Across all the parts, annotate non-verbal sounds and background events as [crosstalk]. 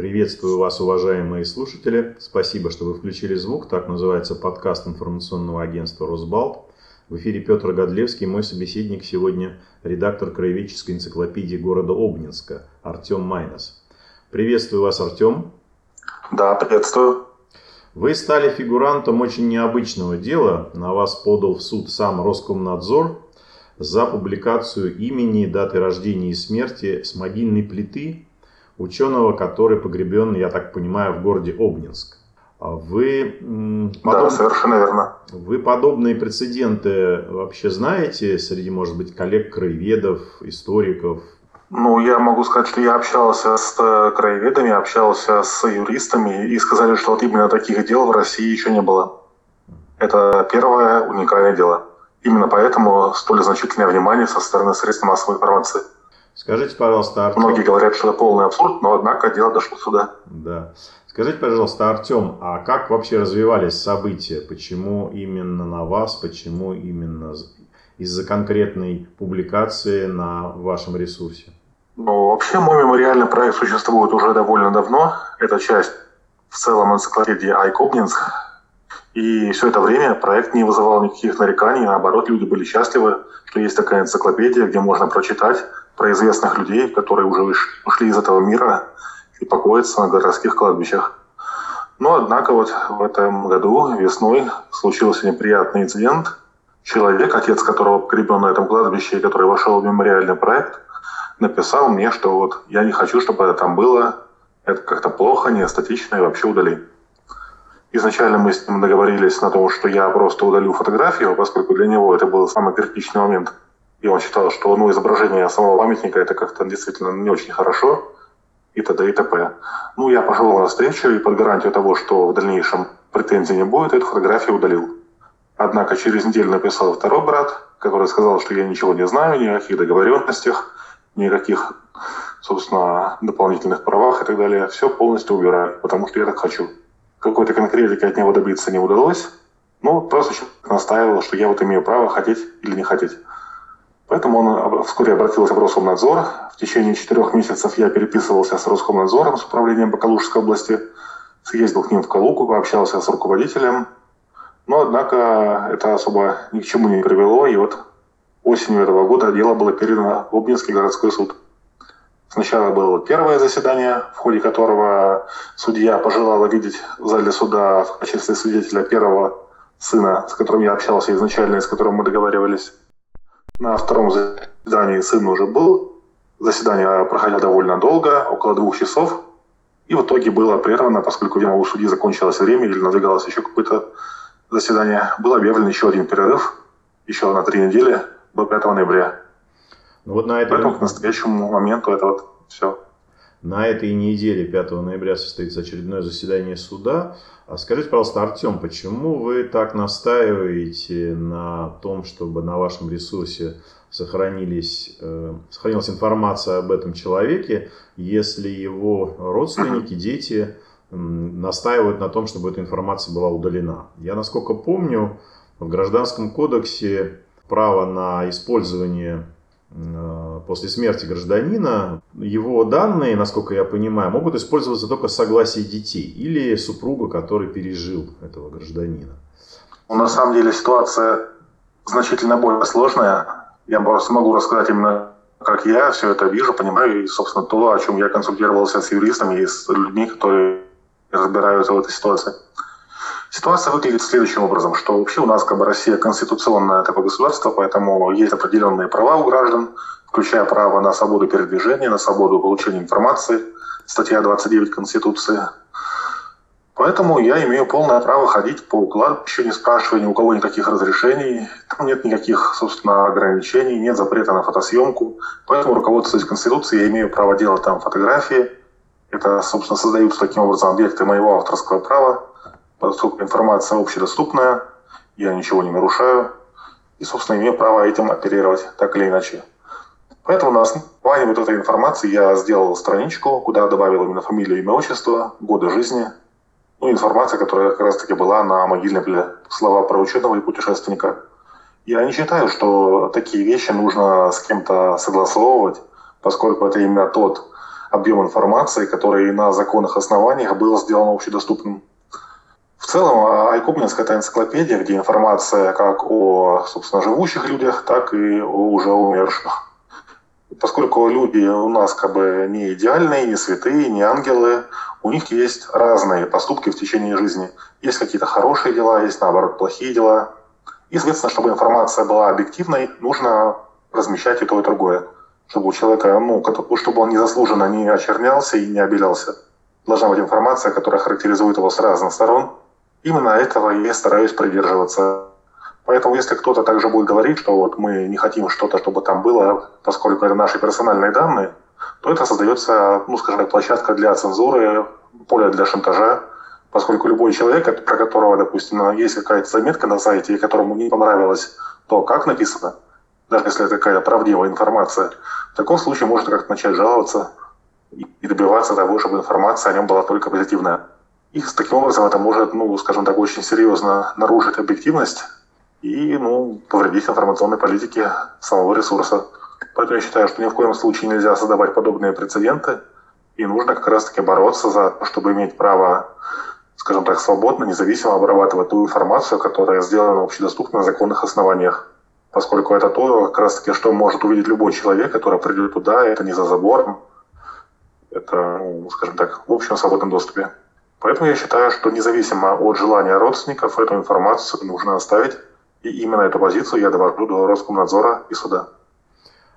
Приветствую вас, уважаемые слушатели. Спасибо, что вы включили звук. Так называется подкаст информационного агентства «Росбалт». В эфире Петр Годлевский, мой собеседник сегодня редактор краеведческой энциклопедии города Обнинска Артем Майнос. Приветствую вас, Артем. Да, приветствую. Вы стали фигурантом очень необычного дела. На вас подал в суд сам Роскомнадзор за публикацию имени, даты рождения и смерти с мобильной плиты ученого, который погребен, я так понимаю, в городе Обнинск. А вы, подоб... Да, совершенно верно. Вы подобные прецеденты вообще знаете среди, может быть, коллег-краеведов, историков? Ну, я могу сказать, что я общался с э, краеведами, общался с юристами и сказали, что вот именно таких дел в России еще не было. Это первое уникальное дело. Именно поэтому столь значительное внимание со стороны средств массовой информации. Скажите, пожалуйста, Артем... Многие говорят, что это полный абсурд, но однако дело дошло сюда. Да. Скажите, пожалуйста, Артем, а как вообще развивались события? Почему именно на вас? Почему именно из-за конкретной публикации на вашем ресурсе? Ну, вообще мой мемориальный проект существует уже довольно давно. Это часть в целом энциклопедии Айкобнинск. И все это время проект не вызывал никаких нареканий, наоборот, люди были счастливы, что есть такая энциклопедия, где можно прочитать про известных людей, которые уже ушли из этого мира и покоятся на городских кладбищах. Но, однако, вот в этом году весной случился неприятный инцидент. Человек, отец которого погребен на этом кладбище, и который вошел в мемориальный проект, написал мне, что вот я не хочу, чтобы это там было, это как-то плохо, не эстетично и вообще удали. Изначально мы с ним договорились на том, что я просто удалю фотографию, поскольку для него это был самый критичный момент. И он считал, что ну, изображение самого памятника это как-то действительно не очень хорошо и т.д. и т.п. Ну, я пошел на встречу и под гарантию того, что в дальнейшем претензий не будет, эту фотографию удалил. Однако через неделю написал второй брат, который сказал, что я ничего не знаю, ни о каких договоренностях, никаких, собственно, дополнительных правах и так далее. Все полностью убираю, потому что я так хочу. Какой-то конкретики от него добиться не удалось. Ну, просто настаивал, что я вот имею право хотеть или не хотеть. Поэтому он вскоре обратился в Роскомнадзор. В течение четырех месяцев я переписывался с Роскомнадзором, с управлением по Калужской области. Съездил к ним в Калугу, пообщался с руководителем. Но, однако, это особо ни к чему не привело. И вот осенью этого года дело было передано в Обнинский городской суд. Сначала было первое заседание, в ходе которого судья пожелала видеть в зале суда в качестве свидетеля первого сына, с которым я общался изначально и с которым мы договаривались. На втором заседании сын уже был. Заседание проходило довольно долго, около двух часов. И в итоге было прервано, поскольку, видимо, у судьи закончилось время или надвигалось еще какое-то заседание. Был объявлен еще один перерыв, еще на три недели, до 5 ноября. Ну, вот на этой... Поэтому к настоящему моменту это вот все. На этой неделе, 5 ноября, состоится очередное заседание суда. А скажите, пожалуйста, Артем, почему вы так настаиваете на том, чтобы на вашем ресурсе сохранились, э, сохранилась информация об этом человеке, если его родственники, [clears throat] дети э, настаивают на том, чтобы эта информация была удалена? Я, насколько помню, в Гражданском кодексе право на использование после смерти гражданина, его данные, насколько я понимаю, могут использоваться только с согласия детей или супруга, который пережил этого гражданина. Ну, на самом деле ситуация значительно более сложная. Я просто могу рассказать именно, как я все это вижу, понимаю, и, собственно, то, о чем я консультировался с юристами и с людьми, которые разбираются в этой ситуации. Ситуация выглядит следующим образом, что вообще у нас как бы Россия конституционное такое государство, поэтому есть определенные права у граждан, включая право на свободу передвижения, на свободу получения информации, статья 29 Конституции. Поэтому я имею полное право ходить по кладбищу, не спрашивая ни у кого никаких разрешений. Там нет никаких, собственно, ограничений, нет запрета на фотосъемку. Поэтому, руководствуясь Конституцией, я имею право делать там фотографии. Это, собственно, создаются таким образом объекты моего авторского права поскольку информация общедоступная, я ничего не нарушаю, и, собственно, имею право этим оперировать так или иначе. Поэтому на основании вот этой информации я сделал страничку, куда добавил именно фамилию, имя, отчество, годы жизни, ну, информация, которая как раз-таки была на могильной плите, слова про ученого и путешественника. Я не считаю, что такие вещи нужно с кем-то согласовывать, поскольку это именно тот объем информации, который на законных основаниях был сделан общедоступным. В целом, Айкубнинск – это энциклопедия, где информация как о, собственно, живущих людях, так и о уже умерших. Поскольку люди у нас как бы не идеальные, не святые, не ангелы, у них есть разные поступки в течение жизни. Есть какие-то хорошие дела, есть, наоборот, плохие дела. И, соответственно, чтобы информация была объективной, нужно размещать и то, и другое. Чтобы у человека, ну, чтобы он незаслуженно не очернялся и не обелялся. Должна быть информация, которая характеризует его с разных сторон. Именно этого я стараюсь придерживаться. Поэтому если кто-то также будет говорить, что вот мы не хотим что-то, чтобы там было, поскольку это наши персональные данные, то это создается, ну, скажем так, площадка для цензуры, поле для шантажа, поскольку любой человек, про которого, допустим, есть какая-то заметка на сайте, и которому не понравилось то, как написано, даже если это какая-то правдивая информация, в таком случае может как-то начать жаловаться и добиваться того, чтобы информация о нем была только позитивная. И таким образом это может, ну, скажем так, очень серьезно нарушить объективность и, ну, повредить информационной политике самого ресурса. Поэтому я считаю, что ни в коем случае нельзя создавать подобные прецеденты, и нужно как раз-таки бороться за то, чтобы иметь право, скажем так, свободно, независимо обрабатывать ту информацию, которая сделана общедоступно на законных основаниях. Поскольку это то, как раз-таки, что может увидеть любой человек, который придет туда, это не за забором, это, ну, скажем так, в общем свободном доступе. Поэтому я считаю, что независимо от желания родственников, эту информацию нужно оставить. И именно эту позицию я довожу до Роскомнадзора и суда.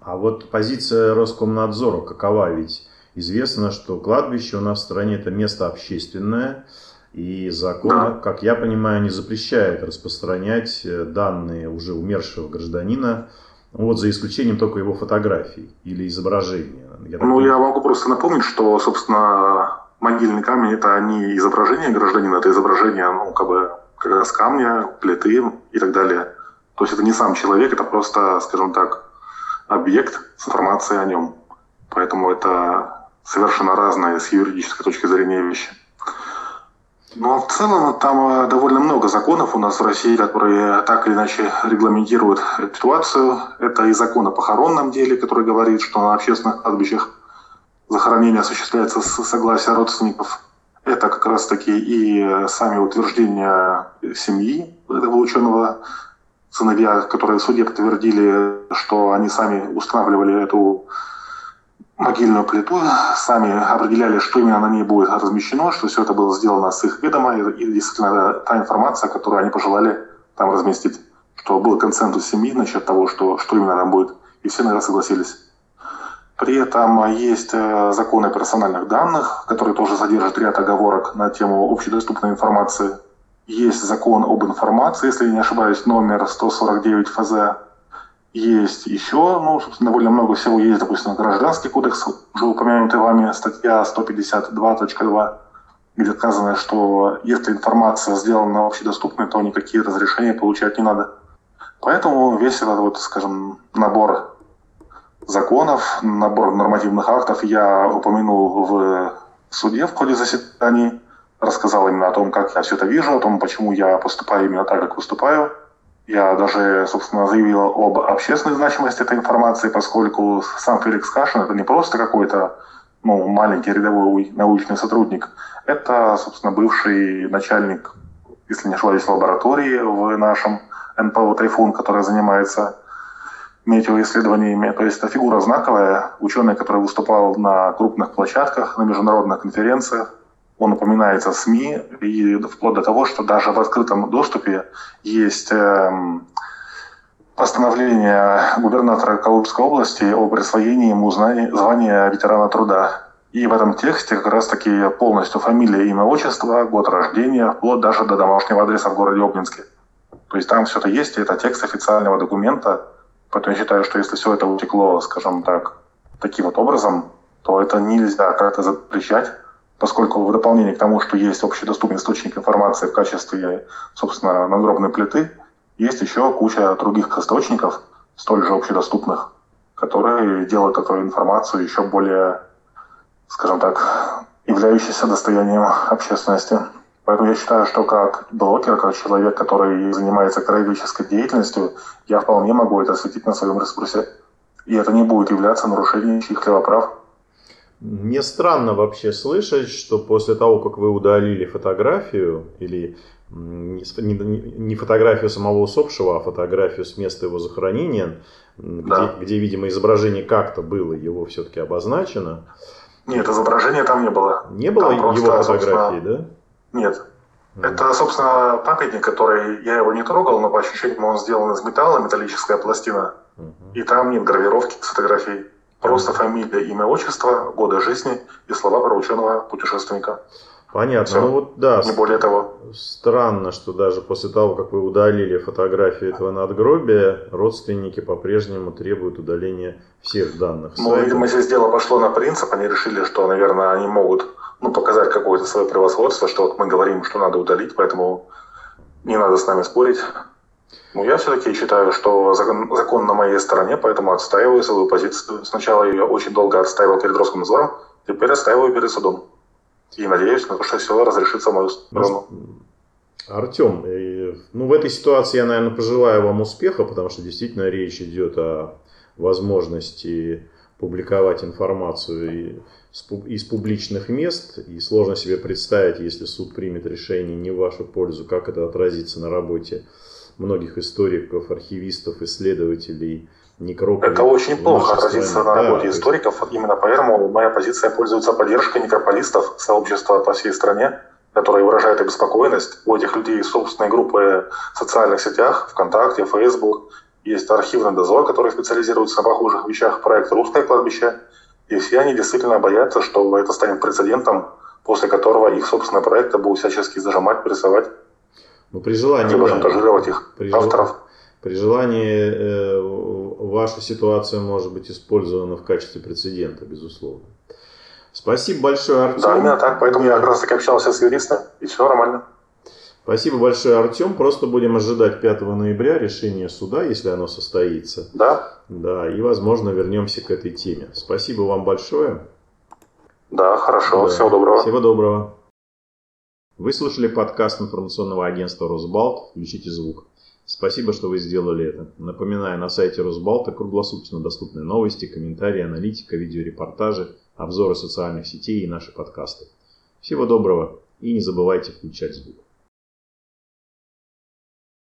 А вот позиция Роскомнадзора какова? Ведь известно, что кладбище у нас в стране это место общественное, и закон, да. как я понимаю, не запрещает распространять э, данные уже умершего гражданина, вот за исключением только его фотографий или изображения. Я ну, я могу просто напомнить, что, собственно, могильный камень это не изображение гражданина, это изображение, ну, как бы, как раз камня, плиты и так далее. То есть это не сам человек, это просто, скажем так, объект с информацией о нем. Поэтому это совершенно разные с юридической точки зрения вещи. Но в целом там э, довольно много законов у нас в России, которые так или иначе регламентируют ситуацию. Это и закон о похоронном деле, который говорит, что на общественных кладбищах захоронение осуществляется с согласия родственников. Это как раз-таки и сами утверждения семьи этого ученого, сыновья, которые суде подтвердили, что они сами устанавливали эту могильную плиту, сами определяли, что именно на ней будет размещено, что все это было сделано с их ведома, и действительно та информация, которую они пожелали там разместить, что был консенсус семьи насчет того, что, что именно там будет, и все на это согласились. При этом есть э, законы о персональных данных, которые тоже содержат ряд оговорок на тему общедоступной информации. Есть закон об информации, если я не ошибаюсь, номер 149 ФЗ. Есть еще, ну, собственно, довольно много всего есть, допустим, гражданский кодекс, уже упомянутый вами, статья 152.2, где сказано, что если информация сделана общедоступной, то никакие разрешения получать не надо. Поэтому весь этот, вот, скажем, набор законов, набор нормативных актов я упомянул в суде в ходе заседаний, рассказал именно о том, как я все это вижу, о том, почему я поступаю именно так, как выступаю. Я даже, собственно, заявил об общественной значимости этой информации, поскольку сам Феликс Кашин это не просто какой-то ну, маленький рядовой научный сотрудник, это, собственно, бывший начальник, если не ошибаюсь, лаборатории в нашем НПО «Тайфун», которая занимается метеоисследованиями. То есть это фигура знаковая, ученый, который выступал на крупных площадках, на международных конференциях. Он упоминается в СМИ, и вплоть до того, что даже в открытом доступе есть эм, постановление губернатора Калужской области о присвоении ему звания ветерана труда. И в этом тексте как раз-таки полностью фамилия, имя, отчество, год рождения, вплоть даже до домашнего адреса в городе Обнинске. То есть там все это есть, и это текст официального документа, Поэтому я считаю, что если все это утекло, скажем так, таким вот образом, то это нельзя как-то запрещать, поскольку в дополнение к тому, что есть общедоступный источник информации в качестве, собственно, надгробной плиты, есть еще куча других источников, столь же общедоступных, которые делают эту информацию еще более, скажем так, являющейся достоянием общественности. Поэтому я считаю, что как блогер, как человек, который занимается краеведческой деятельностью, я вполне могу это осветить на своем ресурсе. И это не будет являться нарушением чьих-либо прав. Мне странно вообще слышать, что после того, как вы удалили фотографию или не фотографию самого усопшего, а фотографию с места его захоронения, да. где, где, видимо, изображение как-то было, его все-таки обозначено. Нет, изображения там не было. Не было там его просто, фотографии, да? Нет. Это, собственно, памятник, который я его не трогал, но по ощущениям он сделан из металла, металлическая пластина. Mm-hmm. И там нет гравировки с фотографией. Просто фамилия, имя, отчество, годы жизни и слова про ученого путешественника. Понятно. Все. Ну вот да. Не более того. Странно, что даже после того, как вы удалили фотографию этого надгробия, родственники по-прежнему требуют удаления всех данных. Ну, видимо, здесь дело пошло на принцип. Они решили, что, наверное, они могут ну, показать какое-то свое превосходство, что вот мы говорим, что надо удалить, поэтому не надо с нами спорить. Ну, я все-таки считаю, что закон, закон на моей стороне, поэтому отстаиваю свою позицию. Сначала ее очень долго отстаивал перед Роскомнадзором, теперь отстаиваю перед судом. И надеюсь на то, что все разрешится в мою сторону. Артем, ну в этой ситуации я, наверное, пожелаю вам успеха, потому что действительно речь идет о возможности публиковать информацию из публичных мест, и сложно себе представить, если суд примет решение не в вашу пользу, как это отразится на работе многих историков, архивистов, исследователей, некрополей. Это очень плохо отразится на работе да, историков. Есть... Именно поэтому моя позиция пользуется поддержкой некрополистов, сообщества по всей стране, которые выражают обеспокоенность. У этих людей собственные группы в социальных сетях, ВКонтакте, Facebook. Есть архивный дозор, который специализируется на похожих вещах, проект «Русское кладбище». И все они действительно боятся, что это станет прецедентом, после которого их собственные проекты будут всячески зажимать, прессовать. Ну, при желании, да. шантажировать их при авторов. При желании э, ваша ситуация может быть использована в качестве прецедента, безусловно. Спасибо большое, Артем. Да, именно так, поэтому я как раз таки общался с юристом, и все нормально. Спасибо большое, Артем. Просто будем ожидать 5 ноября решения суда, если оно состоится. Да. Да, и, возможно, вернемся к этой теме. Спасибо вам большое. Да, хорошо. Да. Всего доброго. Всего доброго. Вы слушали подкаст информационного агентства «Росбалт». Включите звук. Спасибо, что вы сделали это. Напоминаю, на сайте Росбалта круглосуточно доступны новости, комментарии, аналитика, видеорепортажи, обзоры социальных сетей и наши подкасты. Всего доброго и не забывайте включать звук.